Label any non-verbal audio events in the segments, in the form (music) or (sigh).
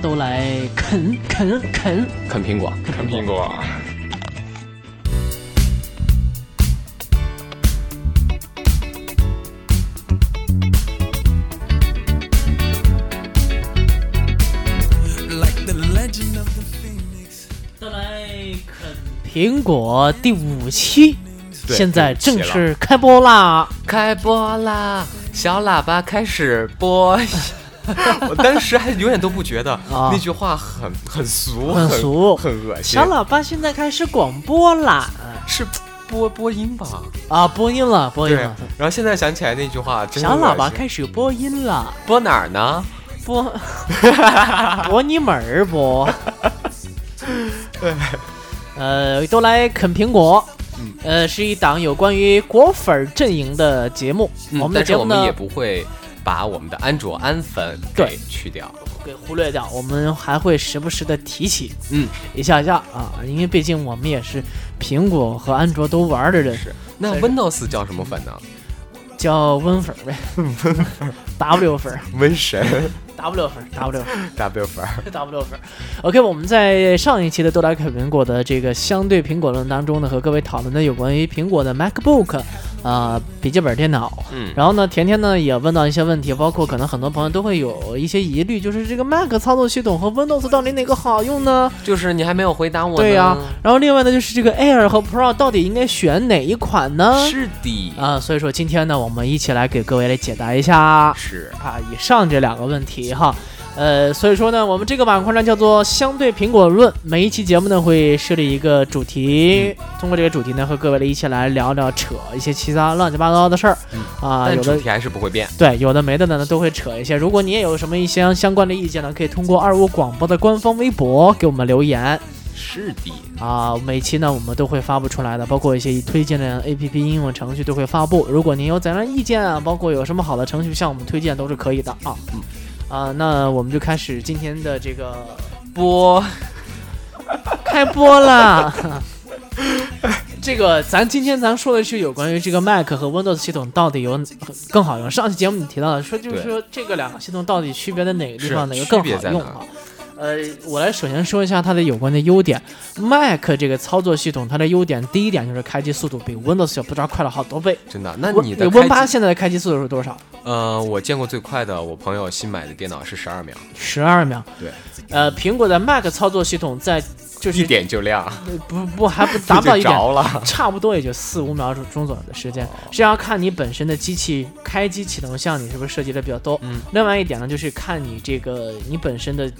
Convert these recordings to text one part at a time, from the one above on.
都来啃 (laughs) 啃啃啃苹果，啃苹果。都来啃苹果第五期，现在正式开播啦！开播啦！小喇叭开始播。(laughs) 我当时还永远都不觉得啊那句话很很俗，很俗很恶心小。喇叭现在开始广播了！是播播音吧？啊，播音了，播音。了。然后现在想起来那句话，真小喇叭开始播音了，播哪儿呢？播 (laughs) 播你门儿播。(laughs) 呃，都来啃苹果。嗯呃，是一档有关于果粉儿阵营的节目。嗯我们的节目呢我们也不会把我们的安卓安粉给去掉。给忽略掉，我们还会时不时的提起嗯，一下下啊，因为毕竟我们也是苹果和安卓都玩的人，是。那 Windows 叫什么粉呢？叫温粉儿呗，(laughs) (laughs) W 粉儿。瘟神，W 粉儿，W 粉儿 (laughs) W 粉儿。(laughs) W 粉儿。OK，我们在上一期的多来啃苹果的这个相对苹果论当中呢，和各位讨论的有关于苹果的 MacBook 啊、笔记本电脑。嗯，然后呢，甜甜呢也问到一些问题，包括可能很多朋友都会有一些疑虑，就是这个 Mac 操作系统和 Windows 到底哪个好用呢？就是你还没有回答我。对呀、然后另外呢，就是这个 Air 和 Pro 到底应该选哪一款呢？是的，啊、所以说今天呢，我们一起来给各位来解答一下是啊以上这两个问题哈。呃，所以说呢，我们这个板块呢叫做相对苹果论。每一期节目呢会设立一个主题，通过这个主题呢和各位的一起来聊聊扯一些其他乱七八糟的事儿嗯啊，有的但主题还是不会变。对，有的没的呢都会扯一些。如果你也有什么一些相关的意见呢，可以通过二五广播的官方微博给我们留言是的，啊。每期呢我们都会发布出来的，包括一些推荐的 APP 应用程序都会发布。如果您有怎样的意见啊，包括有什么好的程序向我们推荐都是可以的啊。嗯啊，那我们就开始今天的这个播开播啦。这个，咱今天咱说的是有关于这个 Mac 和 Windows 系统到底有更好用。上期节目你提到了，说就是说这个两个系统到底区别在哪个地方，哪个更好用啊？呃，我来首先说一下它的有关的优点。Mac 这个操作系统，它的优点第一点就是开机速度比 Windows 要不知道快了好多倍。真的？那你的 Win 八现在的开机速度是多少？呃，我见过最快的，我朋友新买的电脑是十二秒，十二秒。对，呃，苹果的 Mac 操作系统在就是一点就亮，呃不不还不达不到一点。差不多也就四五秒钟左右的时间，是要看你本身的机器开机启动项你是不是设计的比较多。嗯，另外一点呢，就是看你这个你本身的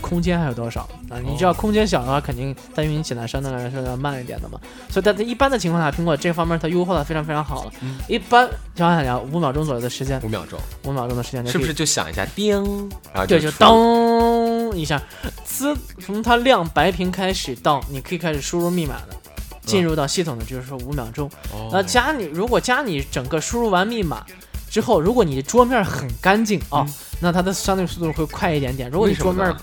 空间还有多少。啊。你知道空间小的话，肯定在运行起来相对来说要慢一点的嘛。所以在一般的情况下，苹果这方面它优化的非常非常好了。嗯。一般情况下，五秒钟左右的时间，五秒钟，五秒钟的时间是不是就响一下叮，然后对，就出了噔一下，自从它亮白屏开始到你可以开始输入密码的，进入到系统的就是说五秒钟。哦。那加你如果加你整个输入完密码之后，如果你的桌面很干净啊、嗯。那它的相对速度会快一点点。如果你桌面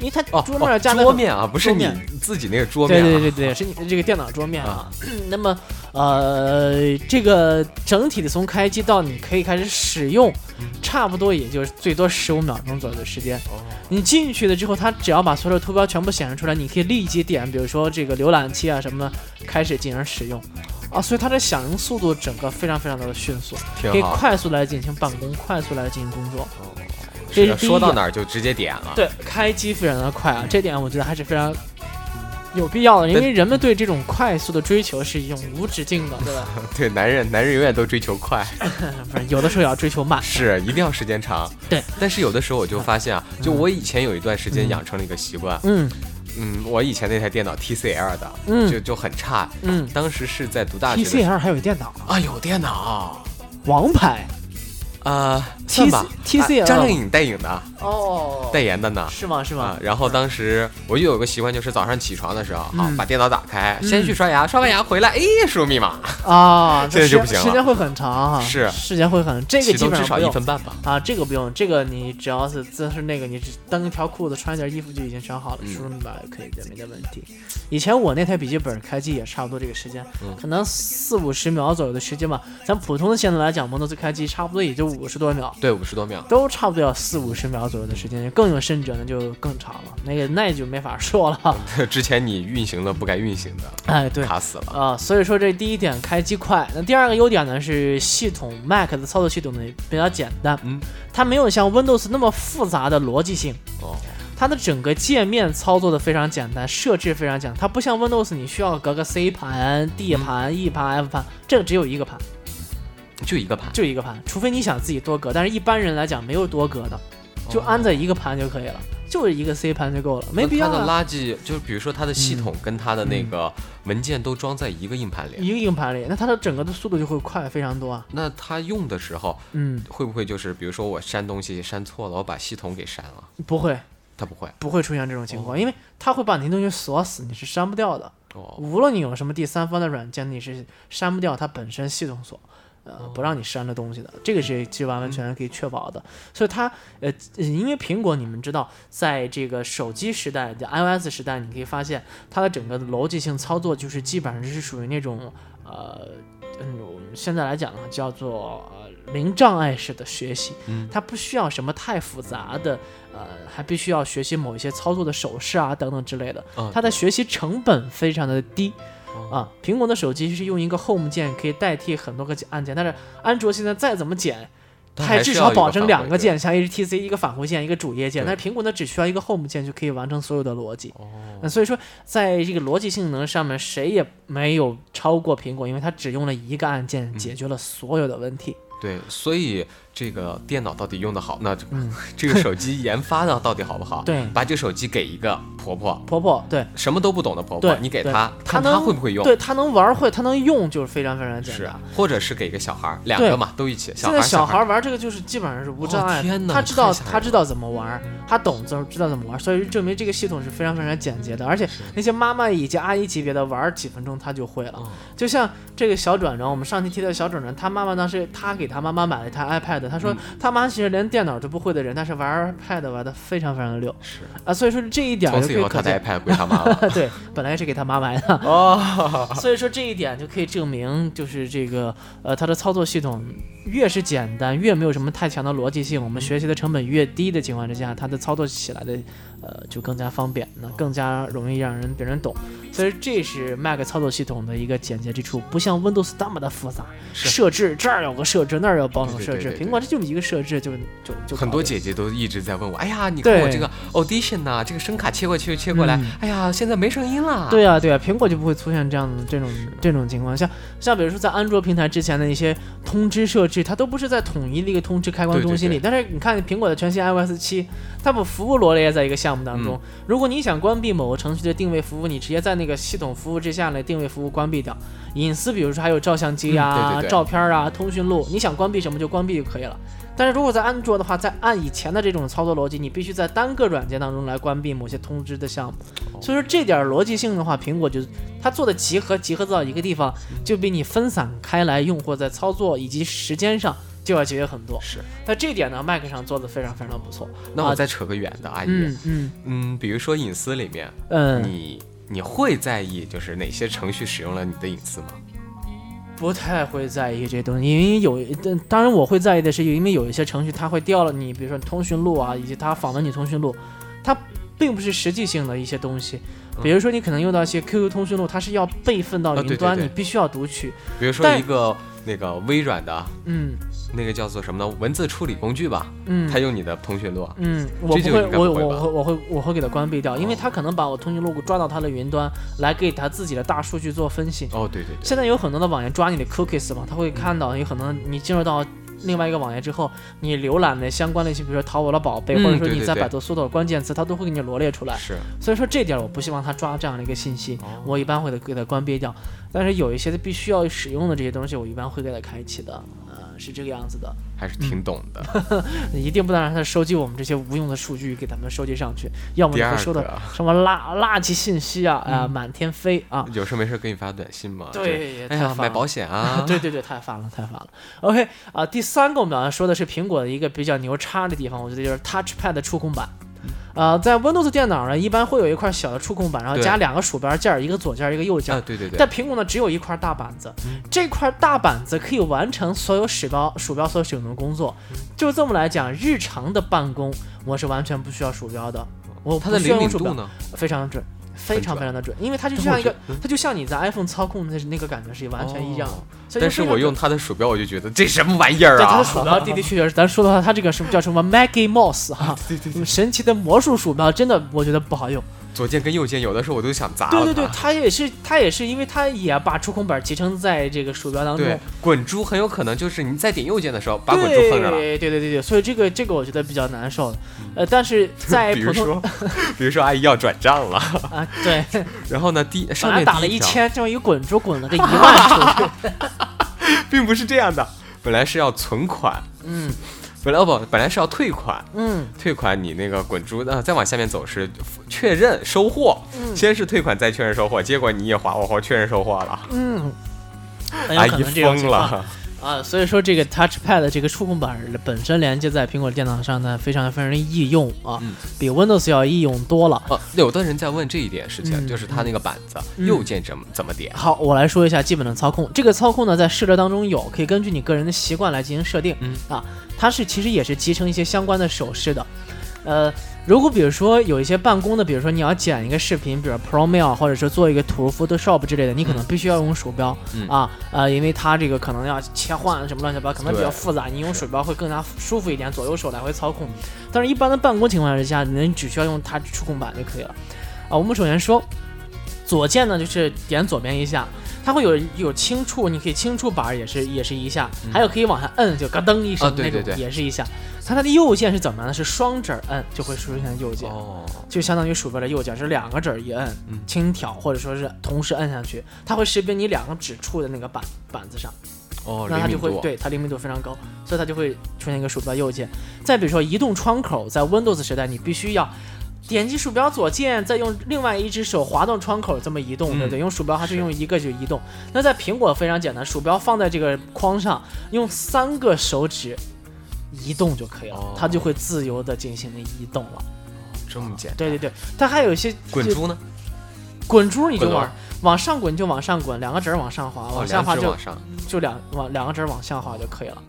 因为它哦桌面加的、哦桌面啊，不是你自己那个桌面、啊，对对对，是你的这个电脑桌面啊。那么呃，这个整体的从开机到你可以开始使用，嗯差不多也就是最多十五秒钟左右的时间。哦你进去了之后，它只要把所有的图标全部显示出来，你可以立即点，比如说这个浏览器啊什么的，开始进行使用。啊，所以它的响应速度整个非常非常的迅速，可以。快速来进行办公，快速来进行工作。哦这是是说到哪儿就直接点了。对，开机非常的快啊，这点我觉得还是非常有必要的，因为人们对这种快速的追求是永无止境的，对吧？(laughs) 对，男人男人永远都追求快，(laughs) 不是，有的时候也要追求慢。是一定要时间长。对，但是有的时候我就发现啊，就我以前有一段时间养成了一个习惯，嗯。嗯，我以前那台电脑 TCL 的，嗯。就就很差，嗯。当时是在读大学，TCL 还有电脑，啊，有电脑，王牌啊，，T 吧 TCL 啊张靓颖代言的，哦代言的呢。是吗？是吗啊，？然后当时我就有个习惯，就是早上起床的时候啊嗯，把电脑打开，嗯先去刷牙，刷完牙回来，哎，输入密码，啊，(laughs) 现在就不行了时间会很长哈，是时间会很，这个基本上不用一分半吧。啊，这个不用，这个你只要是真是那个，你只蹬一条裤子，穿一件衣服就已经选好了，嗯输入密码也可以，这没得问题。以前我那台笔记本开机也差不多这个时间，嗯可能四五十秒左右的时间吧。咱普通的现在来讲，摩托车开机差不多也就五十多秒，对，五十多秒。都差不多要四五十秒左左右的时间，更有甚者呢就更长了，那个那就没法说了。(laughs) 之前你运行了不该运行的，哎，对，卡死了。啊、所以说这第一点开机快。那第二个优点呢是系统 Mac 的操作系统呢比较简单，嗯，它没有像 Windows 那么复杂的逻辑性。哦，它的整个界面操作的非常简单，设置非常简单。它不像 Windows，你需要隔个 C 盘、D 盘、E 盘、F 盘，这个只有一个盘，就一个盘，就一个盘。除非你想自己多格，但是一般人来讲没有多格的，就安在一个盘就可以了，就是一个 C 盘就够了，没必要它的啊。垃圾，就是比如说它的系统跟它的那个文件都装在一个硬盘里，一个硬盘里，那它的整个的速度就会快非常多啊。那它用的时候嗯，会不会就是，比如说我删东西删错了，我把系统给删了？不会，它不会。不会出现这种情况，因为它会把你东西锁死，你是删不掉的。哦，无论你有什么第三方的软件，你是删不掉它本身系统锁，呃，不让你删的东西的，这个是是完完全全可以确保的。所以它，呃，因为苹果你们知道，在这个手机时代的 iOS 时代，你可以发现它的整个的逻辑性操作就是基本上是属于那种，呃，嗯，我们现在来讲呢，叫做呃零障碍式的学习，嗯。它不需要什么太复杂的，呃，还必须要学习某一些操作的手势啊等等之类的。嗯它的学习成本非常的低哦啊。苹果的手机是用一个 Home 键可以代替很多个按键，但是安卓现在再怎么减，它还至少保证两个键，像 HTC 一个返回键，一个主页键。但是苹果呢，只需要一个 Home 键就可以完成所有的逻辑。哦，那所以说，在这个逻辑性能上面，谁也没有超过苹果，因为它只用了一个按键解决了所有的问题。对，所以这个电脑到底用的好，那 (laughs) 这个手机研发的到底好不好？对把这个手机给一个婆婆，婆婆，对。什么都不懂的婆婆对，，你给她，看她会不会用？对，她能玩会，她能用，就是非常非常简是单。，或者是给个小孩儿，两个嘛，都一起。现在小孩玩这个就是基本上是无障碍，哦天哪他知道他知道怎么玩，他懂知知道怎么玩，所以证明这个系统是非常非常简洁的，而且那些妈妈以及阿姨级别的玩几分钟他就会了。哦。就像这个小转转，我们上期提到小转转，他妈妈当时他给他妈妈买了一台 iPad，他说嗯。他妈其实连电脑都不会的人，但是玩 iPad 玩的非常非常的溜是，啊，所以说这一点以后他 iPad 归他妈了。(laughs) 对，本来是给他妈买的，哦，(laughs) 所以说这一点就可以证明，就是这个呃，它的操作系统越是简单，越没有什么太强的逻辑性，我们学习的成本越低的情况之下，它的操作起来的呃就更加方便，那更加容易让人别人懂。所以这是 Mac 操作系统的一个简洁之处，不像 Windows 那么的复杂，设置这儿有个设置，那儿有保守设置，对对对对苹果这就一个设置就就就很多姐姐都一直在问我，哎呀，你看我这个 Audition 呐、这个声卡切过去切过来，嗯哎呀，现在没声音了。对啊，对啊，苹果就不会出现这样的这种这种情况。像像比如说在安卓平台之前的一些通知设置，它都不是在统一的一个通知开关中心里。对但是你看苹果的全新 iOS 七，它把服务罗列在一个项目当嗯中。如果你想关闭某个程序的定位服务，你直接在那个系统服务之下来定位服务关闭掉。隐私，比如说还有照相机啊、嗯对对对照片啊、通讯录，你想关闭什么就关闭就可以了。但是如果在安卓的话，在按以前的这种操作逻辑，你必须在单个软件当中来关闭某些通知的项目。所以说这点逻辑性的话，苹果就它做的集合集合到一个地方，就比你分散开来用户在操作以及时间上就要节约很多。是。那这点呢，Mac 上做的非常非常不错。那我再扯个远的，阿姨，嗯嗯嗯，比如说隐私里面，嗯，你你会在意就是哪些程序使用了你的隐私吗？不太会在意这些东西，因为有，但当然我会在意的是，因为有一些程序它会调了你，比如说通讯录啊，以及它访问你通讯录，它并不是实际性的一些东西。比如说你可能用到一些 QQ 通讯录，它是要备份到啊对对云端，对你必须要读取。比如说一个那个微软的嗯那个叫做什么呢？文字处理工具吧，嗯，他用你的通讯录，嗯，我不会，我我会我会我会给它关闭掉，因为他可能把我通讯录抓到他的云端来给他自己的大数据做分析。哦，对对对，现在有很多的网页抓你的 cookies 嘛，他会看到有可能你进入到另外一个网页之后，你浏览的相关的一些，比如说淘宝的宝贝，嗯或者说你在百度搜到的关键词，它都会给你罗列出来。是所以说这点我不希望它抓这样的一个信息，哦我一般会给它关闭掉。但是有一些必须要使用的这些东西，我一般会给它开启的，呃，是这个样子的。还是挺懂的。(laughs) 一定不能让他收集我们这些无用的数据，给咱们收集上去，要么第二你会收到，什么垃垃圾信息啊，啊、嗯满天飞啊。有事没事给你发短信嘛？对就哎呀，太烦了买保险啊，(laughs) 对对对，太烦了，太烦了。OK 啊、第三个我们要说的是苹果的一个比较牛叉的地方，我觉得就是 Touchpad 的触控板。呃，在 Windows 电脑呢，一般会有一块小的触控板，然后加两个鼠标键儿，一个左键儿，一个右键对对对但，苹果呢，只有一块大板子，嗯这块大板子可以完成所有鼠标鼠标所使用的工作。嗯就这么来讲，日常的办公我是完全不需要鼠标的，我它的灵敏度呢？非常准，非常非常的准，因为它就像一个它就像你在 iPhone 操控的那个感觉是完全一样但是我用它的鼠标，我就觉得这什么玩意儿啊对它啊的！鼠标的的确确是，咱说的话，它这个是叫什么 Maggie Mouse 哈，对对神奇的魔术鼠标，真的我觉得不好用。左键跟右键有的时候我都想砸了对对对，它它也是它也是因为它也把触控板集成在这个鼠标当中。对，滚珠很有可能就是你在点右键的时候把滚珠碰着了。对对对对对，所以这个这个我觉得比较难受。呃，但是在 (laughs) 比如普通说，(laughs) 比如说阿姨要转账了，啊，对，(laughs) 然后呢，第上面打了，一千，这么一滚珠滚了个一万出去。并不是这样的，本来是要存款，嗯本来哦不，本来是要退款，嗯。退款你那个滚珠，呃，再往下面走是确认收货，嗯。先是退款再确认收货，结果你也划我划确认收货了，嗯，阿姨疯了，啊，所以说这个 touchpad 这个触控板本身连接在苹果电脑上呢，非常非常的易用啊，嗯比 Windows 要易用多了。哦，有的人在问这一点事情，嗯就是它那个板子嗯右键怎么怎么点？好，我来说一下基本的操控。这个操控呢，在设置当中有，可以根据你个人的习惯来进行设定。嗯啊，它是其实也是集成一些相关的手势的。呃，如果比如说有一些办公的，比如说你要剪一个视频，比如 Pro Mail，或者说做一个图 Photoshop 之类的，你可能必须要用鼠标、嗯啊，呃，因为它这个可能要切换什么乱七八糟，可能比较复杂，你用鼠标会更加舒服一点，左右手来回操控。但是一般的办公情况之下，你只需要用它触控板就可以了。啊，我们首先说左键呢，就是点左边一下，它会有有轻触，你可以轻触板也是也是一下，嗯还有可以往下摁，就咯噔一声那种、也是一下。它它的右键是怎么呢？是双指摁就会出现右键，哦，就相当于鼠标的右键是两个指儿一摁，嗯轻挑或者说是同时摁下去，它会识别你两个指触的那个板板子上。哦，那它就会对它灵敏度非常高，所以它就会出现一个鼠标右键。再比如说移动窗口，在 Windows 时代，你必须要点击鼠标左键，再用另外一只手滑动窗口这么移动，嗯对不对？用鼠标还是是用一个就移动。那在苹果非常简单，鼠标放在这个框上，用三个手指移动就可以了，哦它就会自由的进行移动了。这么简单。对对对，它还有一些滚珠呢？滚珠，你就往往上滚就往上滚，两个指儿往上滑，哦，往下滑就。就两往两个指儿往下滑就可以了。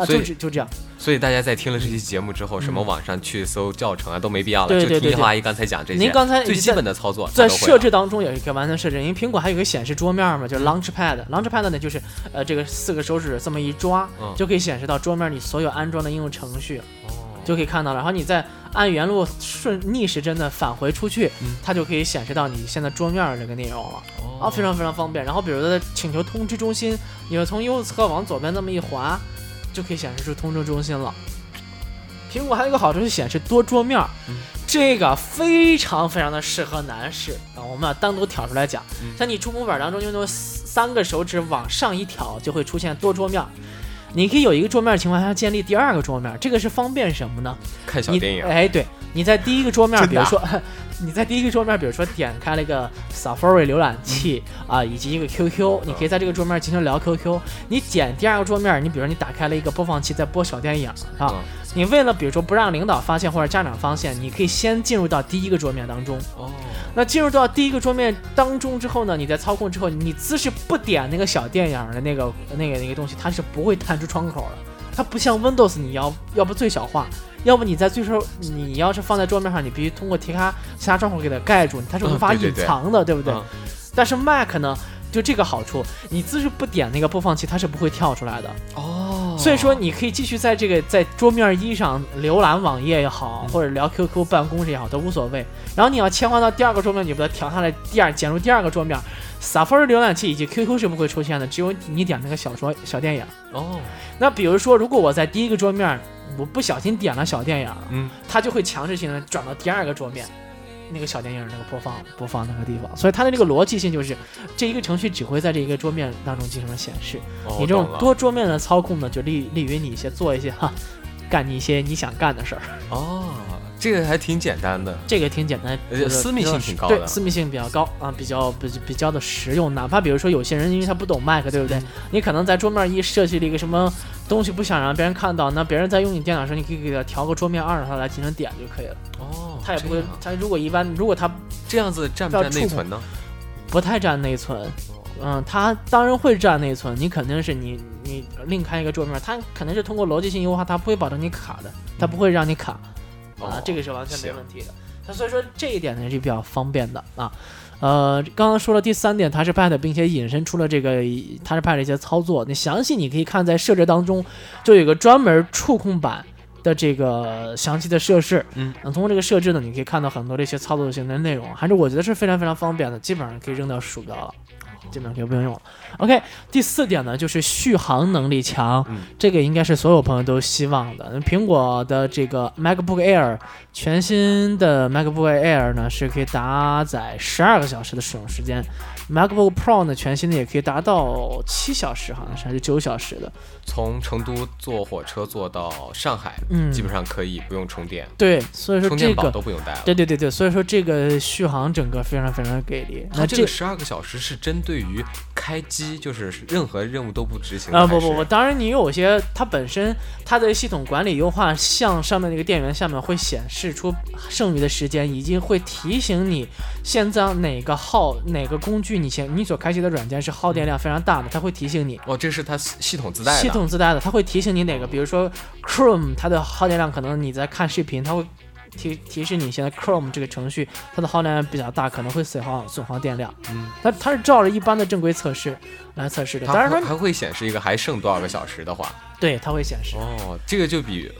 啊，就这就这样。所以大家在听了这期节目之后，什么嗯网上去搜教程啊都没必要了，就听花阿姨刚才讲这些。您刚才最基本的操作，在设置当中有一个完全设置，因为苹果还有一个显示桌面嘛，就是嗯 Launchpad。Launchpad 呢，就是呃这个四个手指这么一抓，嗯就可以显示到桌面里所有安装的应用程序，哦就可以看到了。然后你再按原路顺逆时针的返回出去，嗯它就可以显示到你现在桌面的这个内容了。啊，非常非常方便。然后比如说在请求通知中心，你就从右侧往左边那么一滑，就可以显示出通知中心了。苹果还有一个好处是显示多桌面这个非常非常的适合男士啊，我们要单独挑出来讲。嗯像你触摸板当中用那三个手指往上一挑，就会出现多桌面儿。你可以有一个桌面的情况下建立第二个桌面，这个是方便什么呢？你看小电影，哎，对，你在第一个桌面，比如说你在第一个桌面，比如说点开了一个 Safari 浏览器嗯啊、以及一个 QQ，你可以在这个桌面进行聊 QQ。你点第二个桌面，你比如说你打开了一个播放器，在播小电影啊，嗯你为了比如说不让领导发现或者家长发现，你可以先进入到第一个桌面当中。哦，那进入到第一个桌面当中之后呢，你在操控之后，你姿势不点那个小电影的那个那个那个东西，它是不会弹出窗口的。它不像 Windows，你要要不最小化，要不你在最初你要是放在桌面上，你必须通过其他其他窗口给它盖住，它是无法嗯对对对隐藏的，对不对？嗯但是 Mac 呢，就这个好处，你姿势不点那个播放器，它是不会跳出来的。哦，所以说，你可以继续在这个在桌面一上浏览网页也好，嗯或者聊 QQ 办公室也好，都无所谓。然后你要切换到第二个桌面，你把它调下来，第二剪入第二个桌面，Safari 浏览器以及 QQ 是不会出现的，只有你点那个小说小电影。哦，那比如说，如果我在第一个桌面我不小心点了小电影，嗯，它就会强制性的转到第二个桌面。那个小电影那个播放播放那个地方，所以它的这个逻辑性就是，这一个程序只会在这一个桌面当中进行显示。哦你这种多桌面的操控呢，就利利于你一些做一些哈，干你一些你想干的事儿。哦，这个还挺简单的，这个挺简单，而且私密性挺高的对，私密性比较高啊，比较比比较的实用。哪怕比如说有些人因为他不懂 Mac，对不对？嗯你可能在桌面一设计了一个什么东西，不想让别人看到，那别人在用你电脑的时候，你可以给他调个桌面二，让他来进行点就可以了。哦，他也不会这样，它如果一般如果他这样子占不占内存呢？不太占内存，嗯，它当然会占内存，你肯定是你你另开一个桌面，它肯定是通过逻辑性优化，它不会保证你卡的，它不会让你卡，啊哦，这个是完全没问题的。那所以说这一点呢是比较方便的啊。呃，刚刚说了第三点，它是 Pad，并且引申出了这个它是 Pad 的一些操作。你详细你可以看在设置当中，就有个专门触控板的这个详细的设置。嗯，通过这个设置呢，你可以看到很多这些操作性的内容，还是我觉得是非常非常方便的，基本上可以扔掉鼠标了。基本上就不用用了。OK，第四点呢，就是续航能力强，嗯这个应该是所有朋友都希望的。苹果的这个 MacBook Air 全新的 MacBook Air 呢，是可以搭载十二个小时的使用时间，MacBook Pro 呢，全新的也可以达到七小时，好像是还是九小时的。从成都坐火车坐到上海，嗯，基本上可以不用充电，对，所以说充电宝这个。都不用带了。对对对对，所以说这个续航整个非常非常给力。那这个十二个小时是针对于开机，就是任何任务都不执行啊、的还是不不不，当然你有些它本身它的系统管理优化像上面那个电源下面会显示出剩余的时间，已经会提醒你现在哪个耗哪个工具你现你所开启的软件是耗电量非常大的，它会提醒你。哦，这是它系统自带的。系统自带的，它会提醒你哪个，比如说 Chrome，它的耗电量可能你在看视频，它会提提示你现在 Chrome 这个程序它的耗电量比较大，可能会损耗损耗电量。嗯，它它是照着一般的正规测试来测试的，当然说还还会显示一个还剩多少个小时的话，对它会显示。哦，这个就比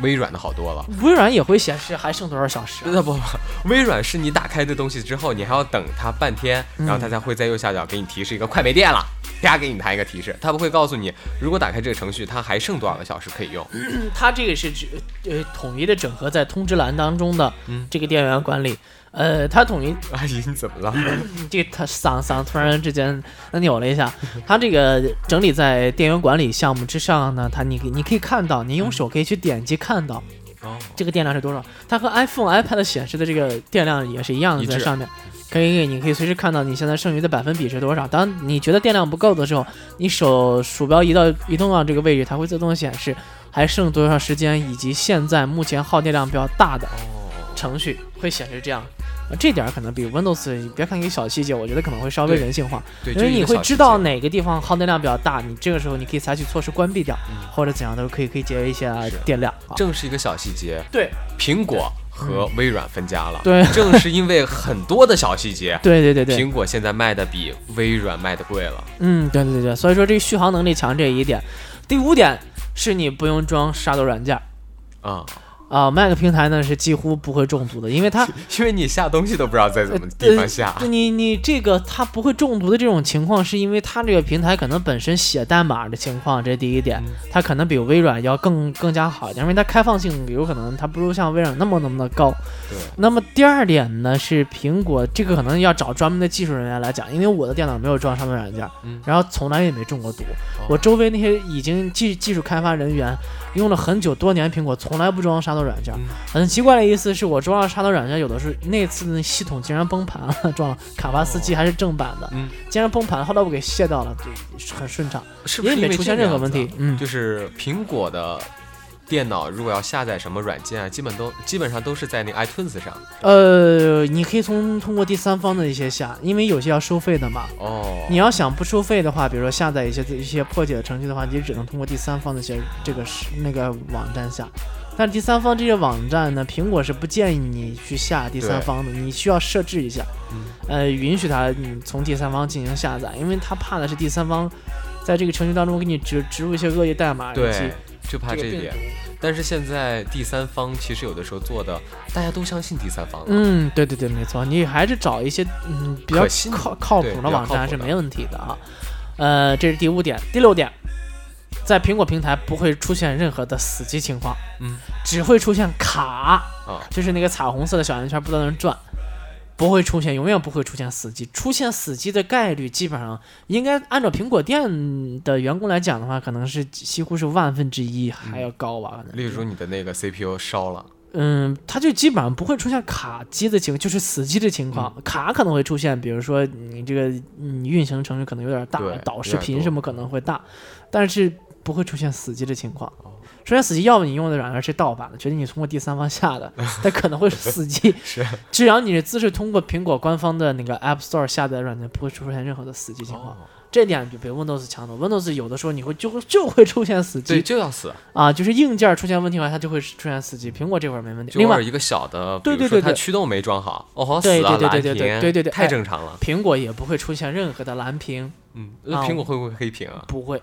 微软的好多了。微软也会显示还剩多少小时、啊。那不不，微软是你打开的东西之后，你还要等它半天，然后它才会在右下角给你提示一个快没电了，啪给你弹一个提示，它不会告诉你如果打开这个程序它还剩多少个小时可以用。它这个是指呃统一的整合在通知栏当中的嗯这个电源管理。呃，它统一阿姨你怎么了？(laughs) 这个它嗓嗓突然之间扭了一下，它这个整理在电源管理项目之上呢，它你你可以看到，你用手可以去点击看到哦，这个电量是多少。它和 iPhone、iPad 显示的这个电量也是一样的，在上面。可以，你可以随时看到你现在剩余的百分比是多少。当你觉得电量不够的时候，你手鼠标移到移动到这个位置，它会自动显示还剩多少时间，以及现在目前耗电量比较大的哦，程序会显示这样。呃这点儿可能比 Windows，你别看一个小细节，我觉得可能会稍微人性化，因为你会知道哪个地方耗电量比较大，你这个时候你可以采取措施关闭掉，嗯或者怎样都可以可以节约一些电量。啊正是一个小细节，对苹果和微软分家了。对正是因为很多的小细节，(laughs) 对对对对，苹果现在卖的比微软卖的贵了。嗯，对对对对，所以说这个续航能力强这一点。第五点是你不用装杀毒软件儿啊、啊、Mac 平台呢是几乎不会中毒的，因为它 (laughs) 因为你下东西都不知道在什么地方下。呃你你这个它不会中毒的这种情况，是因为它这个平台可能本身写代码的情况，这是第一点，嗯它可能比微软要更更加好一点，因为它开放性有可能它不如像微软那么那么的高。对，那么第二点呢是苹果这个可能要找专门的技术人员来讲，因为我的电脑没有装杀毒软件，嗯然后从来也没中过毒。哦我周围那些已经技技术开发人员用了很久多年苹果，从来不装杀毒软件。嗯很奇怪的意思是我装了杀毒软件，有的是那次那系统竟然崩盘了，装了卡巴斯基还是正版的，嗯，竟然崩盘，后来我给卸掉了，就很顺畅，是不是没出现任何问题。嗯，就是苹果的电脑如果要下载什么软件啊，基本都基本上都是在那个 iTunes 上。呃，你可以从通过第三方的一些下，因为有些要收费的嘛。哦，你要想不收费的话，比如说下载一些一些破解的程序的话，你只能通过第三方的一些这个是那个网站下。但是第三方这些网站呢，苹果是不建议你去下第三方的，你需要设置一下，嗯呃，允许它你从第三方进行下载，因为他怕的是第三方在这个程序当中给你植植入一些恶意代码，以及对，就怕这一点。但是现在第三方其实有的时候做的，大家都相信第三方了。嗯，对对对，没错，你还是找一些嗯比较靠靠谱的网站是没问题的啊。呃，这是第五点，第六点，在苹果平台不会出现任何的死机情况，嗯，只会出现卡，啊，就是那个彩虹色的小圆圈不断的转，不会出现，永远不会出现死机。出现死机的概率基本上应该按照苹果店的员工来讲的话，可能是几乎是万分之一还要高吧，可能。例如你的那个 CPU 烧了，嗯，它就基本上不会出现卡机的情，就是死机的情况。卡可能会出现，比如说你这个你运行程序可能有点大，导视频什么可能会大，但是不会出现死机的情况。哦出现死机，要么你用的软件是盗版的，决定你通过第三方下的，(laughs) 它可能会死机。(laughs) 是 (laughs) 只要你的姿势通过苹果官方的那个 App Store 下载的软件，不会出现任何的死机情况。哦，这点就比 Windows 强多。Windows 有的时候你会就会就会出现死对，机就要死，啊，就是硬件出现问题的话，它就会出现死机。苹果这块儿没问题。另外一个小的，对对对对它驱动没装好，哦，好死对了，蓝对对对对屏，对对对太哎正常了。苹果也不会出现任何的蓝屏，嗯，啊那苹果会不会黑屏啊？不会。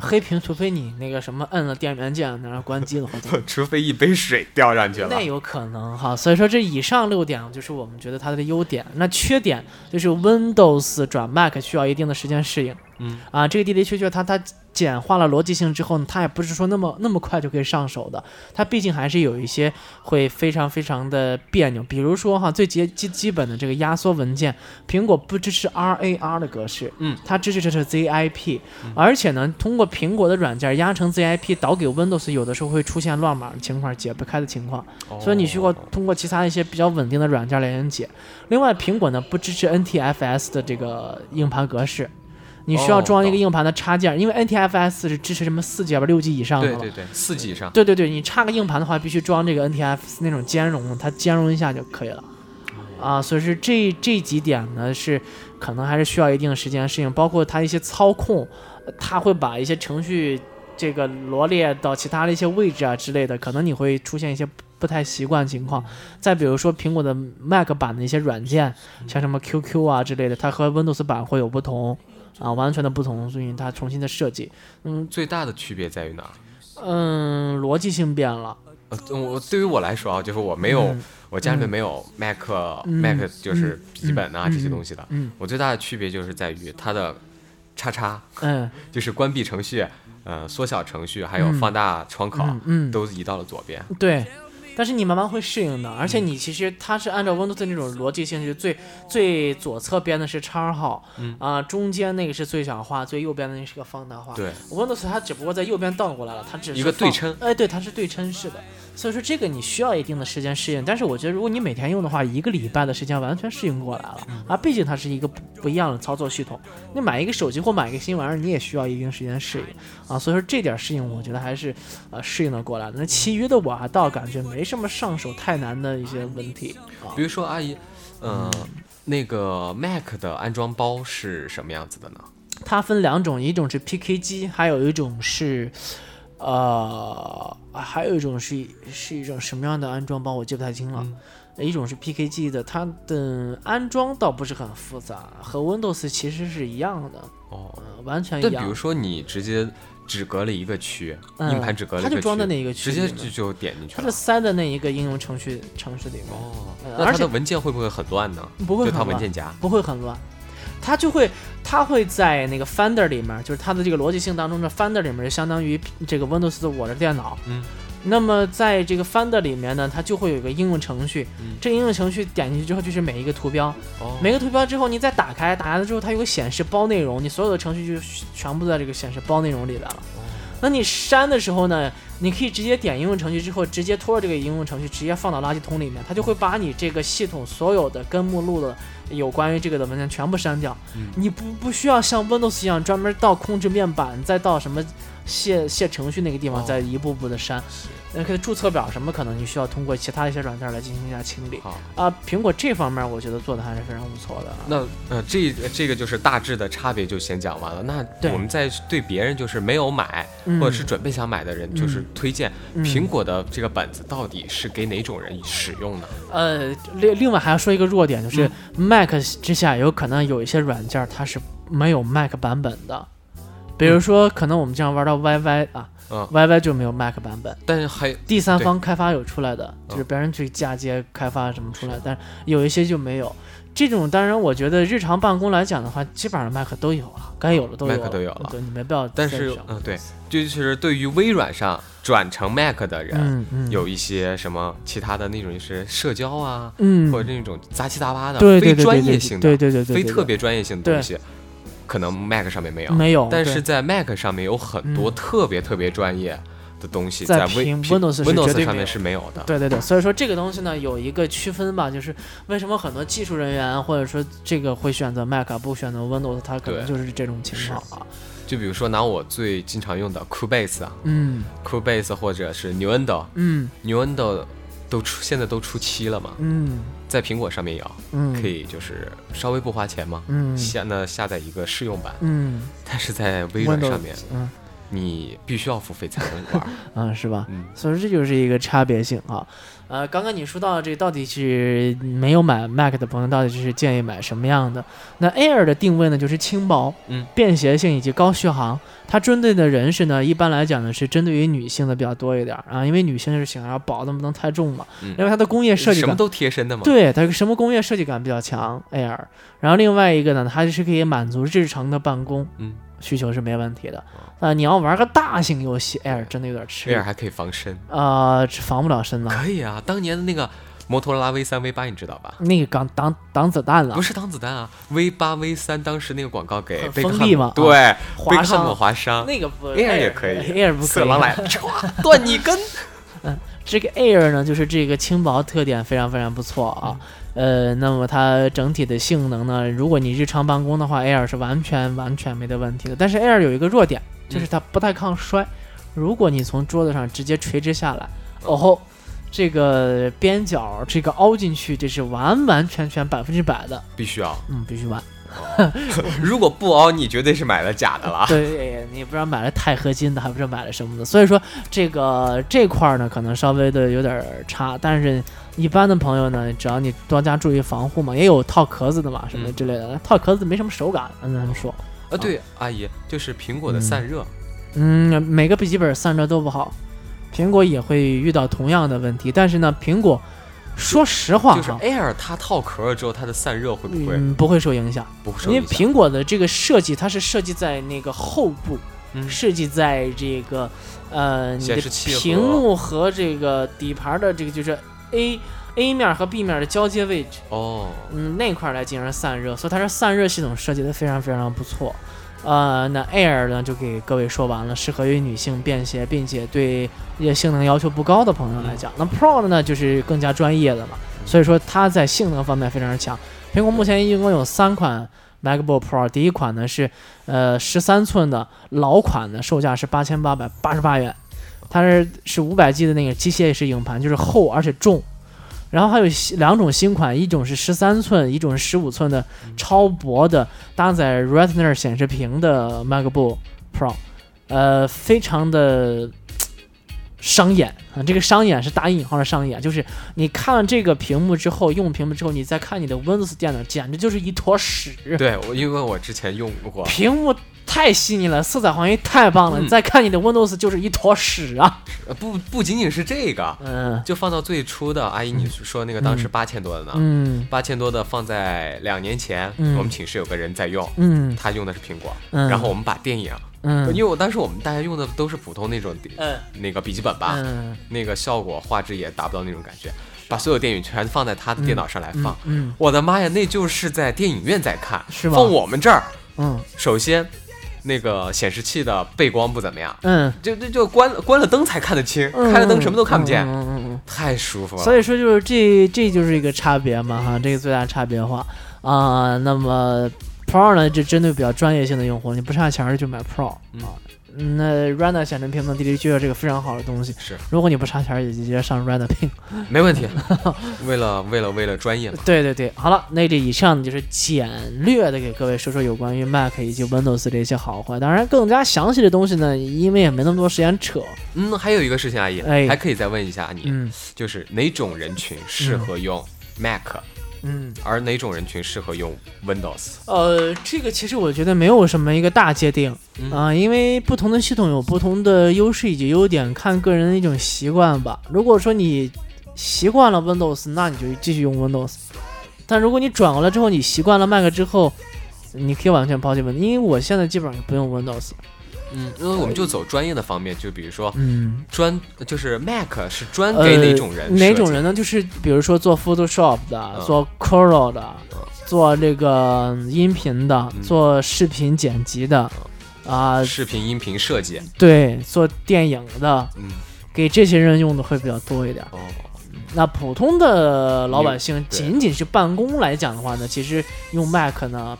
黑屏，除非你那个什么摁了电源键，然后关机了或者 (laughs) 除非一杯水掉上去了那。有可能哈。所以说这以上六点就是我们觉得它的优点。那缺点就是 Windows 转 Mac 需要一定的时间适应。嗯啊，这个的的确确它它简化了逻辑性之后呢，它也不是说那么那么快就可以上手的，它毕竟还是有一些会非常非常的别扭。比如说哈，最基基基本的这个压缩文件，苹果不支持 RAR 的格式，嗯，它支持的是 ZIP，、而且呢，通过苹果的软件压成 ZIP 导给 Windows，有的时候会出现乱码的情况、解不开的情况，所以你需要哦通过其他一些比较稳定的软件来连接。另外，苹果呢不支持 NTFS 的这个硬盘格式。你需要装一个硬盘的插件，因为 NTFS 是支持什么四 G 啊、六 G 以上。对对对，四 G 以上。对对对，你插个硬盘的话，必须装这个 NTFS 那种兼容，它兼容一下就可以了。啊，所以说这这几点呢，是可能还是需要一定时间适应，包括它一些操控，呃它会把一些程序这个罗列到其他的一些位置啊之类的，可能你会出现一些不不太习惯情况。再比如说苹果的 Mac 版的一些软件，像什么 QQ 啊之类的，它和 Windows 版会有不同。啊，完全的不同，所以它重新的设计，嗯。最大的区别在于哪儿？嗯，逻辑性变了，呃，我对于我来说啊，就是我没有，嗯。我家里面没有 Mac、嗯。Mac 就是笔记本啊、嗯。这些东西的。嗯。我最大的区别就是在于它的叉叉，嗯。就是关闭程序、呃缩小程序，还有嗯。放大窗口，嗯嗯，都移到了左边。对，但是你慢慢会适应的，而且你其实它是按照 Windows 的那种逻辑性，就是最最左侧边的是叉号，嗯。啊、中间那个是最小化，最右边的那是个放大化。对，Windows 它只不过在右边倒过来了，它只是一个对称。哎，对，它是对称式的，所以说这个你需要一定的时间适应。但是我觉得如果你每天用的话，一个礼拜的时间完全适应过来了嗯啊，毕竟它是一个不不一样的操作系统。你买一个手机或买一个新玩意儿，你也需要一定时间适应啊，所以说这点适应我觉得还是呃适应的过来的。那其余的我还倒感觉没什么上手太难的一些问题啊比。如说阿姨，嗯、那个 Mac 的安装包是什么样子的呢？它分两种，一种是 PK 机，还有一种是，呃，还有一种是是一种什么样的安装包，我记不太清了。嗯一种是 PKG 的，它的安装倒不是很复杂，和 Windows 其实是一样的，哦，呃、完全一样但比。如说你直接只隔了一个区，嗯硬盘只隔了一个区，它就装在那一个区直接就就点进去它就。塞在那一个应用程序程序里面，哦，呃而且那它的文件会不会很乱呢？不会很乱文件夹。不会很乱，它就会它会在那个 Finder 里面，就是它的这个逻辑性当中的 Finder 里面，就相当于这个 Windows 的我的电脑。嗯。那么在这个 Finder 里面呢，它就会有一个应用程序，嗯这个应用程序点进去之后就是每一个图标，哦，每个图标之后你再打开，打开了之后它有个显示包内容，你所有的程序就全部在这个显示包内容里边了。哦那你删的时候呢，你可以直接点应用程序之后，直接拖着这个应用程序直接放到垃圾桶里面，它就会把你这个系统所有的根目录的有关于这个的文件全部删掉。嗯你不不需要像 Windows 一样专门到控制面板，再到什么卸卸程序那个地方哦再一步步的删。那个注册表什么可能你需要通过其他一些软件来进行一下清理好，啊。苹果这方面我觉得做的还是非常不错的。那呃，这这个就是大致的差别就先讲完了。那我们再对别人就是没有买嗯或者是准备想买的人，就是推荐嗯苹果的这个本子到底是给哪种人使用的？呃，另另外还要说一个弱点，就是嗯 Mac 之下有可能有一些软件它是没有 Mac 版本的，比如说可能我们经常玩到 YY 啊，嗯，YY 就没有 Mac 版本，但是还第三方开发有出来的，嗯就是别人去嫁接开发什么出来，但是有一些就没有。这种当然，我觉得日常办公来讲的话，基本上 Mac 都有了，该有的都有 Mac 都有了对，你没必要但。是嗯对，就是对于微软上转成 Mac 的人，嗯嗯，有一些什么其他的那种就是社交啊，嗯，或者那种杂七杂八的对对非专业性的、对对对对，对非特别专业性的东西，可能 Mac 上面没有。没有，但是在 Mac 上面有很多嗯。特别特别专业的东西，在 Windows Windows 上面是没有的。对对对，所以说这个东西呢有一个区分吧，就是为什么很多技术人员或者说这个会选择 Mac 啊不选择 Windows，它可能就是这种情况。啊。就比如说拿我最经常用的 Cubase 啊。嗯，Cubase 或者是 Nuendo，Nuendo 嗯。都出现在都出七了嘛，嗯在苹果上面有，嗯，可以就是稍微不花钱嘛，嗯。下那下载一个试用版，嗯。但是在微软上面嗯你必须要付费才能玩。嗯 (laughs) 是吧？嗯，所以说这就是一个差别性啊。呃，刚刚你说到这到底是没有买 Mac 的朋友，到底是建议买什么样的？那 Air 的定位呢，就是轻薄、嗯便携性以及高续航。它针对的人是呢，一般来讲呢是针对于女性的比较多一点儿啊，因为女性是想要薄的不能太重嘛，嗯因为它的工业设计感什么都贴身的嘛。对，它什么工业设计感比较强，Air。然后另外一个呢，它是可以满足日常的办公嗯需求是没问题的。啊、你要玩个大型游戏，Air 真的有点吃力，Air 还可以防身。啊、这防不了身了。可以啊，当年的那个摩托罗拉 V 三 V 八你知道吧？那个挡挡挡子弹了不，是挡子弹啊，V 八 V 三当时那个广告给很贝克汉姆锋利嘛对，划贝克汉姆伤划伤那个不，Air 也可以，Air 不可以。色狼来了，唰断你根。这个 Air 呢，就是这个轻薄特点非常非常不错啊。呃，那么它整体的性能呢，如果你日常办公的话，Air 是完全完全没得问题的。但是 Air 有一个弱点，就是它不太抗摔。如果你从桌子上直接垂直下来，哦吼，这个边角这个凹进去，这是完完全全百分之百的，必须啊，嗯，必须完。(laughs) 如果不凹，你绝对是买了假的了。对，你不知道买了钛合金的，还不知道买了什么的，所以说这个这块儿呢，可能稍微的有点儿差，但是一般的朋友呢，只要你多加注意防护嘛，也有套壳子的嘛，什么嗯。之类的，套壳子没什么手感，按咱们说，啊，对，阿姨，就是苹果的散热，嗯，每个笔记本散热都不好，苹果也会遇到同样的问题，但是呢，苹果说实话就是，Air 它套壳了之后，它的散热会不会嗯，不会受影响，不会受因为？苹果的这个设计，它是设计在那个后部。嗯设计在这个呃你的屏幕和这个底盘的这个就是 A A 面和 B 面的交接位置，哦，嗯，那块儿来进行散热，所以它是散热系统设计的非常非常不错。呃，那 Air 呢就给各位说完了，适合于女性便携，并且对一些性能要求不高的朋友来讲。那 Pro 的呢就是更加专业的了，所以说它在性能方面非常强。苹果目前一共有三款 MacBook Pro，第一款呢是呃十三寸的老款的，售价是八千八百八十八元，它是是五百 G 的那个机械式硬盘，就是厚而且重。然后还有新两种新款，一种是十三寸，一种是十五寸的超薄的搭载 Retina 显示屏的 MacBook Pro，呃，非常的伤眼啊！这个伤眼是打引号的伤眼，就是你看了这个屏幕之后，用屏幕之后，你再看你的 Windows 电脑，简直就是一坨屎。对我，因为我之前用过，屏幕太细腻了，色彩还原太棒了，嗯。你再看你的 Windows 就是一坨屎啊！呃不不仅仅是这个，嗯。就放到最初的，阿姨你说那个当时八千多的呢，嗯。八千多的放在两年前，嗯。我们寝室有个人在用，嗯。他用的是苹果，嗯，然后我们把电影，嗯。因为我当时我们大家用的都是普通那种嗯。那个笔记本吧，嗯。那个效果画质也达不到那种感觉，把所有电影全放在他的电脑上来放。嗯。我的妈呀，那就是在电影院在看，是吗？放我们这儿，嗯。首先那个显示器的背光不怎么样，嗯，就就就关关了灯才看得清，开了灯什么都看不见，嗯嗯嗯太舒服了。所以说就是这这就是一个差别嘛哈，这个最大差别化。啊、那么 Pro 呢，就针对比较专业性的用户，你不差钱儿就买 Pro 嗯啊。嗯那 Retina 显示屏呢，的的确确是个非常好的东西。是如果你不差钱儿，也直接上 Retina 屏。没问题，(laughs) 为了为了为了专业嘛。对对对，好了，那这以上就是简略的给各位说说有关于 Mac 以及 Windows 这些好坏。当然，更加详细的东西呢，因为也没那么多时间扯。嗯，还有一个事情，阿姨，哎还可以再问一下你，嗯就是哪种人群适合用 Mac，、嗯。而哪种人群适合用 Windows？呃，这个其实我觉得没有什么一个大界定嗯啊、因为不同的系统有不同的优势以及优点，看个人的一种习惯吧。如果说你习惯了 Windows，那你就继续用 Windows。但如果你转过来之后，你习惯了 Mac 之后，你可以完全抛弃 Windows。因为我现在基本上不用 Windows。嗯，因为我们就走专业的方面，就比如说嗯，专，就是 Mac 是专呃，给哪种人、哪种人？呢？就是比如说做 Photoshop 的，嗯。做 Corel 的，嗯。做这个音频的，嗯。做视频剪辑的，啊、视频、音频设计，对，做电影的，嗯，给这些人用的会比较多一点。哦，那普通的老百姓，仅仅是办公来讲的话呢，其实用 Mac 呢，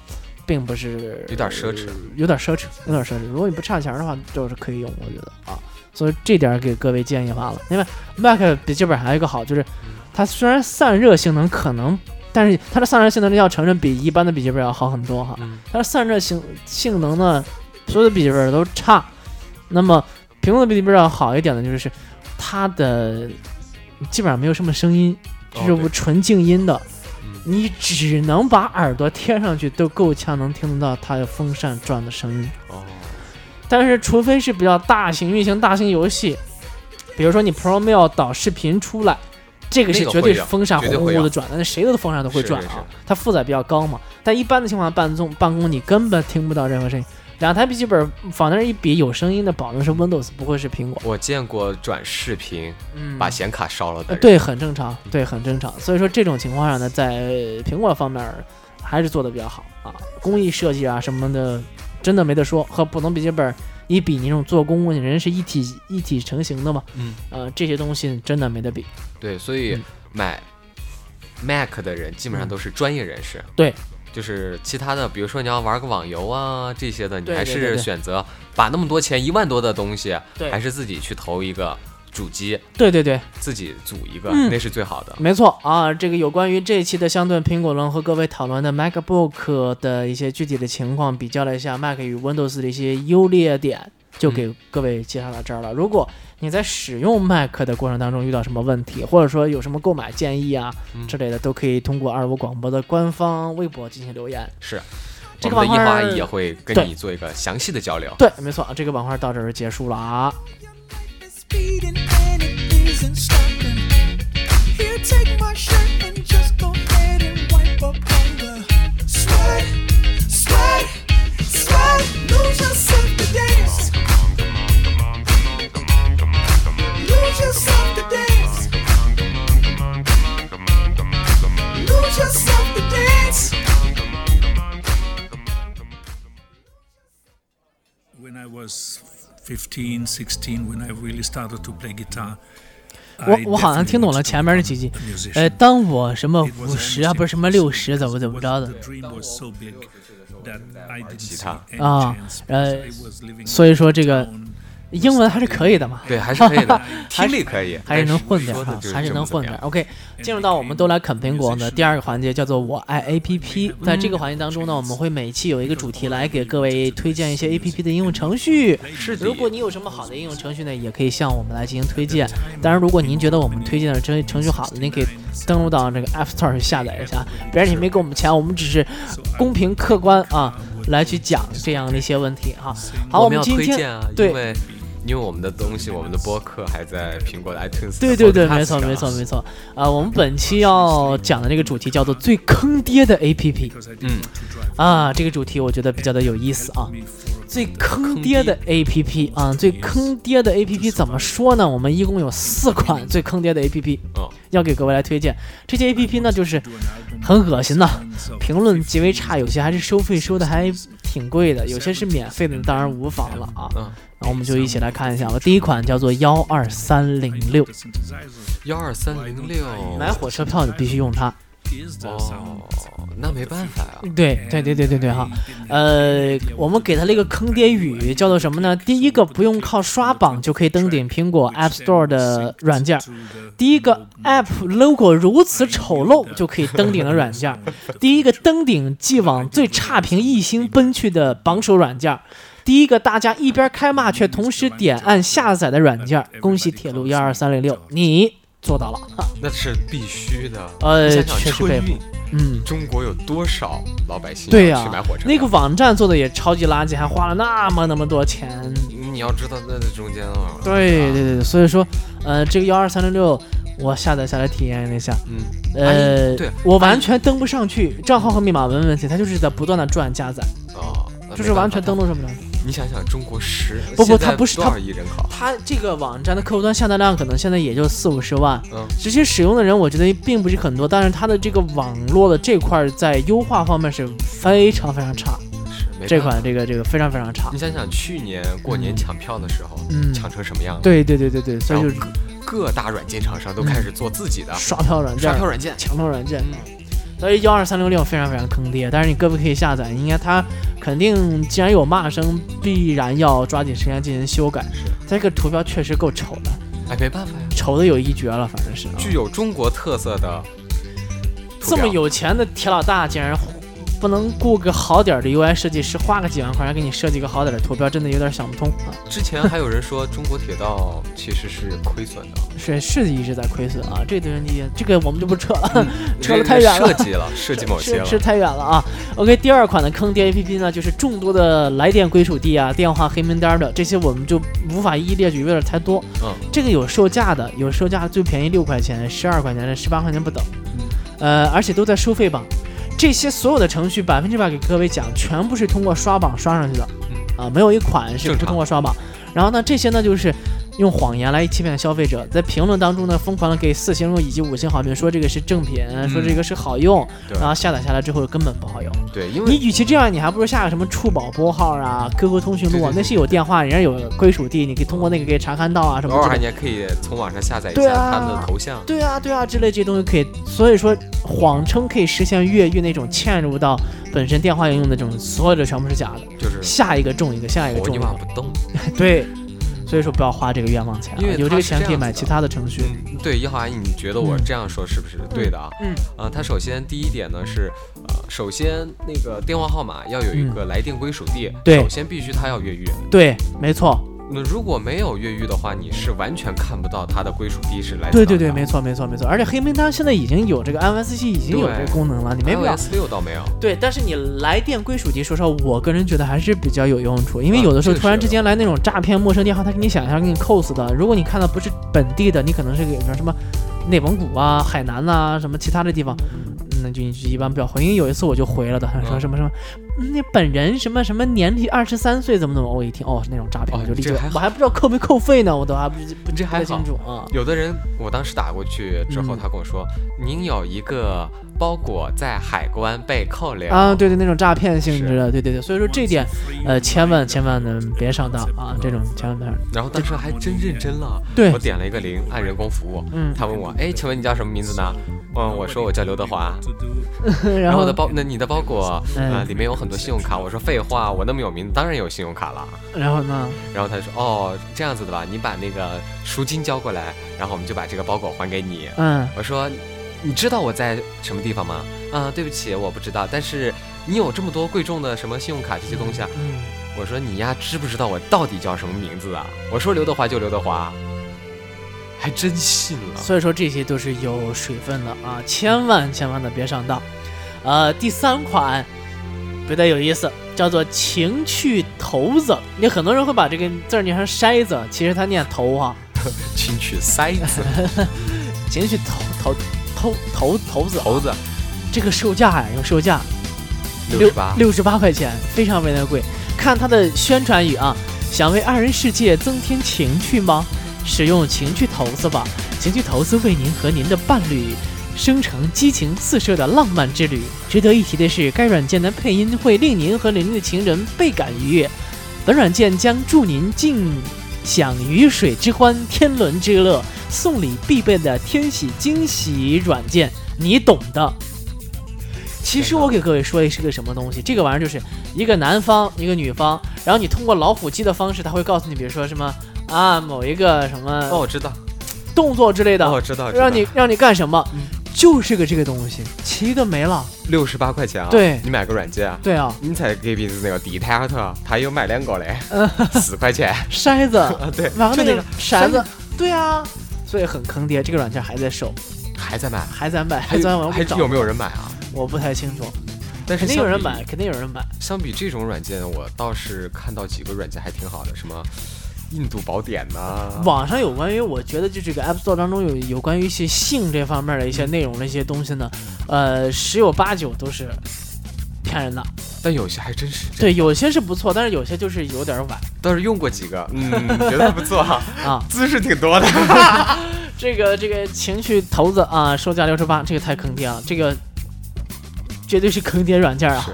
并不是有点奢侈，有点奢侈，有点奢侈。如果你不差钱的话，就是可以用，我觉得啊。所以这点给各位建议罢了。另外，Mac 笔记本还有一个好，就是它虽然散热性能可能，但是它的散热性能要承认比一般的笔记本要好很多哈。它的散热性性能呢，所有的笔记本都差。那么苹果的笔记本要好一点的就是它的基本上没有什么声音，就是纯静音的。你只能把耳朵贴上去都够呛能听得到它的风扇转的声音。哦。但是，除非是比较大型运行大型游戏，比如说你 Pro Mail 导视频出来，这个是绝对是风扇呼呼的转的，那谁的风扇都会转啊。它负载比较高嘛。但一般的情况下，办公办公你根本听不到任何声音。两台笔记本放那儿一比，有声音的保证是 Windows，不会是苹果。我见过转视频，把显卡烧了的。对，很正常，对，很正常。所以说这种情况下呢，在苹果方面还是做的比较好啊，工艺设计啊什么的。真的没得说，和普通笔记本一比，那种做工人是一体一体成型的嘛？嗯，呃，这些东西真的没得比。对，所以买 Mac 的人基本上都是专业人士。对，就是其他的，比如说你要玩个网游啊这些的，你还是选择把那么多钱一万多的东西，还是自己去投一个。主机，对对对，自己组一个，那是最好的。没错啊，这个有关于这一期的相对苹果轮和各位讨论的 MacBook 的一些具体的情况，比较了一下 Mac 与 Windows 的一些优劣点，就给各位介绍到这儿了。如果你在使用 Mac 的过程当中遇到什么问题，或者说有什么购买建议啊之类的，都可以通过二五广播的官方微博进行留言。是，这个板块也会跟你做一个详细的交流。对，没错，这个板块到这儿结束了啊。When I was 15, 16, when I really started to play guitar. 我我好像听懂了前面的几句，呃，当我什么五十啊，不是什么六十，怎么怎么着的。啊，呃，所以说这个。英文还是可以的嘛？对，还是可以的，(laughs) 听力可以，还是能混点哈，还是能混点。OK，进入到我们都来啃苹果的第二个环节，叫做我爱 APP。在这个环节当中呢，我们会每期有一个主题来给各位推荐一些 APP 的应用程序。是的。如果你有什么好的应用程序呢，也可以向我们来进行推荐。当然，如果您觉得我们推荐的程程序好的，您可以登录到这个 App Store 去下载一下。别人也没给我们钱，我们只是公平客观啊来去讲这样的一些问题哈。好，我们今天对。因为我们的东西，我们的播客还在苹果的 iTunes。对对对，没错没错没错。啊，我们本期要讲的这个主题叫做最坑爹的 APP。嗯，啊，这个主题我觉得比较的有意思啊。最坑爹的 APP 啊，最坑爹的 APP 怎么说呢？我们一共有四款最坑爹的 APP，要给各位来推荐。这些 APP 呢，就是很恶心的，评论极为差，有些还是收费收的还挺贵的，有些是免费的，当然无妨了啊。然后我们就一起来看一下吧。第一款叫做幺二三零六，幺二三零六，买火车票你必须用它。哦，那没办法呀。对对对对对对哈，呃，我们给他了一个坑爹语，叫做什么呢？第一个不用靠刷榜就可以登顶苹果 App Store 的软件，第一个 App logo 如此丑陋就可以登顶的软件，(laughs) 第一个登顶既往最差评一星奔去的榜首软件，第一个大家一边开骂却同时点按下载的软件。恭喜铁路幺二三零六，你。做到了，那是必须的。呃，确实佩服。嗯，中国有多少老百姓对呀去买火车？那个网站做的也超级垃圾，还花了那么那么多钱。你要知道那在中间啊。对对对，所以说，呃，这个幺二三零六，我下载下来体验了一下。嗯。呃，对，我完全登不上去，账号和密码没问题，它就是在不断的转加载。哦。就是完全登录上不了。你想想，中国十不不，它不是多少亿人口？它这个网站的客户端下载量可能现在也就四五十万，嗯，实际使用的人我觉得并不是很多，但是它的这个网络的这块在优化方面是非常非常差，是这款这个这个非常非常差。你想想去年过年抢票的时候，嗯，抢成什么样子？对对对对对，所以就各大软件厂商都开始做自己的刷票软件、刷票软件、抢票软件。所以幺二三六六非常非常坑爹，但是你各位可以下载？应该它肯定既然有骂声，必然要抓紧时间进行修改。是，这个图标确实够丑的，哎，没办法呀，丑的有一绝了，反正是。啊具有中国特色的这么有钱的铁老大，竟然不能雇个好点儿的 UI 设计师，花个几万块钱给你设计个好点儿的图标，真的有点想不通啊！之前还有人说中国铁道其实是亏损的，是是一直在亏损啊，这对你这个我们就不扯了，嗯 (laughs) 扯得人太远了设计了，(laughs) 设计某些了。是是太远了啊。OK，第二款的坑爹 APP 呢，就是众多的来电归属地啊、电话黑名单的这些，我们就无法一一列举，有点太多。嗯，这个有售价的，有售价最便宜六块钱、十二块钱、十八块钱不等，嗯呃，而且都在收费榜。这些所有的程序，百分之百给各位讲，全部是通过刷榜刷上去的，嗯。啊，没有一款是不通过刷榜。然后呢，这些呢就是用谎言来欺骗消费者，在评论当中呢疯狂的给四星以及五星好评，说这个是正品，说这个是好用，然后下载下来之后根本不好用。对，因你与其这样，你还不如下个什么触宝拨号啊、QQ 通讯录啊，那些有电话，人家有归属地，你可以通过那个可以查看到啊什么。偶尔你还可以从网上下载一下他们的头像。对啊，对啊，之类这些东西可以，所以说谎称可以实现越狱那种嵌入到本身电话应用的这种，所有的全部是假的，就是下一个中一个，下一个中一个，马不动。(laughs) 对，所以说不要花这个冤枉钱啊，因为有这个钱可以买其这样的他的程序。嗯，对，一号阿姨，你觉得我嗯这样说是不是对的啊？嗯，呃，它首先第一点呢是，呃，首先那个电话号码要有一嗯个来电归属地，对首先必须它要越狱。对，没错，那如果没有越狱的话，你是完全看不到它的归属地是来自对对对，没错没错没错，而且黑名单现在已经有这个 iOS 系已经有这个功能了，你没必要 iOS 六倒没有。对，但是你来电归属地，说实话，我个人觉得还是比较有用处，因为啊有的时候突然之间来那种诈骗陌生电话，他给你想一下给你 cos 的，如果你看到不是本地的，你可能是给什么内蒙古啊、海南呐、什么其他的地方，嗯那就一般不要回。因为有一次我就回了的，他说嗯什么什么，嗯那本人什么什么年龄二十三岁怎么怎么，我一听哦是那种诈骗，哦我就立即这还好我还不知道扣没扣费呢，我都还不不这还清好楚啊。有的人，我当时打过去之后，嗯他跟我说：“您有一个包裹在海关被扣留。”啊，对对，那种诈骗性质的，对对对，所以说这点，呃，千万千万的别上当啊，这种千万别上当。然后当时还真认真了，对我点了一个零，按人工服务。嗯，他问我：“哎，请问你叫什么名字呢？”嗯，我说我叫刘德华。(laughs) 然后的包，那你的包裹，嗯呃，里面有很多信用卡。我说废话，我那么有名，当然有信用卡了。然后呢？然后他就说：“哦，这样子的吧，你把那个赎金交过来，然后我们就把这个包裹还给你。”嗯，我说：“你知道我在什么地方吗？”啊，对不起，我不知道。但是你有这么多贵重的什么信用卡这些东西啊？嗯，我说你呀，知不知道我到底叫什么名字啊？我说刘德华就刘德华，还真信了。所以说这些都是有水分的啊，千万千万的别上当。呃，第三款比较有意思，叫做情趣头子。你很多人会把这个字儿念成筛子，其实它念头哈、(laughs) 情趣筛子 (laughs) 情趣头头头头头子。猴子这个售价呀，有售价六十八，六十八块钱，非常非常贵。看它的宣传语啊，想为二人世界增添情趣吗？使用情趣头子吧，情趣头子为您和您的伴侣生成激情四射的浪漫之旅。值得一提的是，该软件的配音会令您和您的情人倍感愉悦。本软件将助您尽享鱼水之欢、天伦之乐，送礼必备的天喜惊喜软件，你懂的。其实我给各位说的是个什么东西？这个玩意儿就是一个男方一个女方，然后你通过老虎机的方式，他会告诉你，比如说什么啊某一个什么哦，我知道，动作之类的，哦，我知道，让你让你干什么，嗯就是个这个东西，其余的没了。六十八块钱啊。对你买个软件啊。对啊，你才隔壁的那个地摊头，他有卖两个嘞，(laughs) 四块钱。筛子，啊，(laughs) 对，然后那个就那个骰子，对啊，所以很坑爹。这个软件还在售，还在卖，还在卖，还还在卖还有没有人买啊？我不太清楚，但是肯定有人买，肯定有人买。相比这种软件，我倒是看到几个软件还挺好的，什么印度宝典呐、网上有关于，我觉得就这个 App Store 当中有有关于一些性这方面的一些内容的一些东西呢，呃，十有八九都是骗人的。但有些还真是，对，有些是不错，但是有些就是有点晚倒是用过几个，嗯，(laughs) 觉得还不错哈，啊。姿势挺多的。(laughs) 这个这个情趣头子啊，售价六十八，这个太坑爹了，这个绝对是坑爹软件啊。是，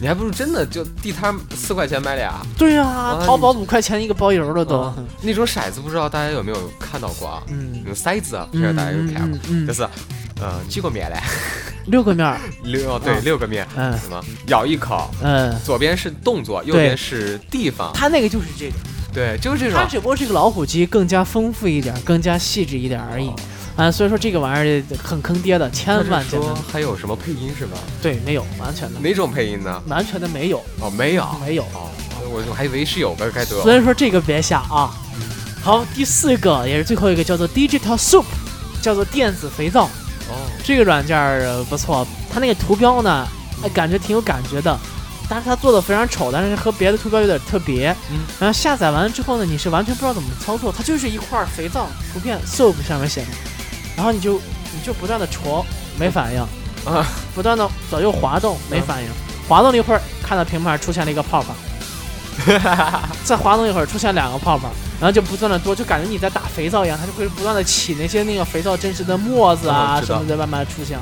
你还不如真的就地摊四块钱买俩。对啊，啊淘宝五块钱一个包邮了都。啊那种骰子不知道大家有没有看到过啊？嗯那，种塞子啊，不嗯知道大家有没有看过？嗯嗯就是呃，几个面嘞？六个面儿，(laughs) 六哦，对，嗯六个面。嗯什么？咬一口，嗯，左边是动作，右边是地方。它那个就是这个，对，就是这种。它只不过是个老虎机，更加丰富一点，更加细致一点而已。啊，所以说这个玩意儿很坑爹的，千万千万说还有什么配音是吧？对没有，完全的哪种配音呢？完全的没有哦，没有。没有。哦，我我还以为是有的该得。所以说这个别下啊。好，第四个也是最后一个叫做 Digital Soup，叫做电子肥皂。哦，这个软件儿呃不错，它那个图标呢，哎，感觉挺有感觉的。但是它做的非常丑，但是和别的图标有点特别。嗯，然后下载完了之后呢，你是完全不知道怎么操作，它就是一块肥皂图片 soap 上面写的，然后你就你就不断的戳，没反应，啊，不断的左右滑动，没反应，滑动了一会儿，看到屏幕上出现了一个泡泡，(laughs) 再滑动一会儿出现两个泡泡，然后就不断的多，就感觉你在打肥皂一样，它就会不断的起那些那个肥皂真实的沫子啊什么的慢慢出现。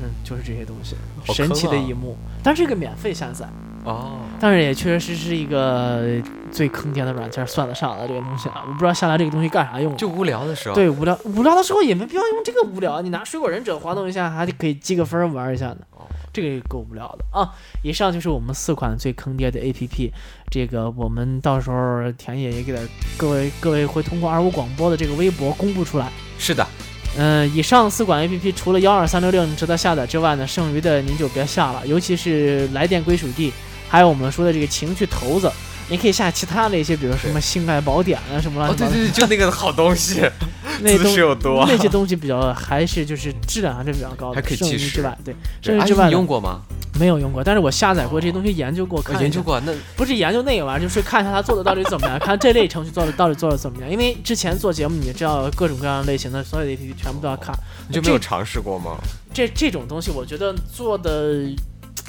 嗯，就是这些东西，神奇的一幕。但是这个免费下载，哦，但是也确实是一个最坑爹的软件，算得上的这个东西啊。我不知道下来这个东西干啥用。就无聊的时候。。对无聊无聊的时候也没必要用这个无聊，你拿水果忍者滑动一下，还可以积个分玩一下呢。哦这个也够无聊的啊！以上就是我们四款最坑爹的 APP，这个我们到时候田野也给点各位各位会通过二五广播的这个微博公布出来。是的。嗯、以上四款 APP 除了幺二三六六值得下载之外呢，剩余的您就别下了，尤其是来电归属地，还有我们说的这个情趣头子，你可以下其他的一些，比如什么性爱宝典啊什么乱哦，七八糟的。对对对，就那个好东西，(laughs) 那东西有多。那些东西比较还是就是质量还是比较高的，还可以剩余计时之外，对，对哎剩余之外的你用过吗？没有用过，但是我下载过这些东西，研究过，研究过，那不是研究那个玩意儿，就是看一下它做的到底怎么样，看这类程序做的到底做的怎么样。因为之前做节目，你知道各种各样类型的所有的 APP 全部都要看。你就没有尝试过吗？这这种东西，我觉得做的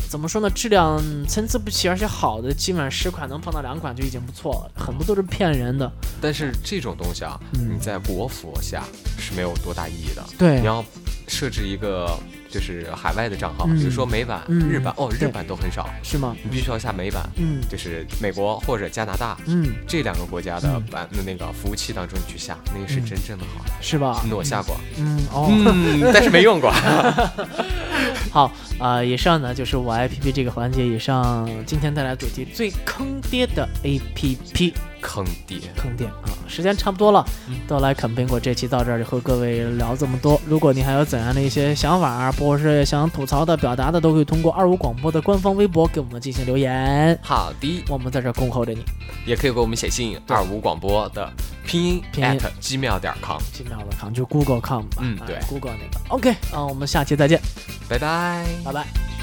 怎么说呢，质量参差不齐，而且好的基本上十款能碰到两款就已经不错了，很多都是骗人的。但是这种东西啊，嗯你在国服下是没有多大意义的。对你要设置一个就是海外的账号，嗯比如说美版、嗯日版，哦，日版都很少，是吗？你必须要下美版，嗯就是美国或者加拿大嗯，这两个国家的嗯版的那个服务器当中你去下，那个是嗯真正的好。是吧？我下过，嗯哦。嗯，(laughs) 但是没用过。(laughs) 好啊、以上呢就是我 APP 这个环节。以上今天带来主题最坑爹的 APP，坑爹，坑爹啊！时间差不多了嗯，都来啃苹果这期到这儿就和各位聊这么多。如果你还有怎样的一些想法啊，或者是想吐槽的、表达的，都可以通过二五广播的官方微博给我们进行留言，好的，我们在这儿恭候着你。也可以给我们写信，二五广播的拼音拼音 at gmail 点 com，奇妙的 com 就 Google com 吧，对，Google 那个。OK 啊，我们下期再见，拜拜。拜拜。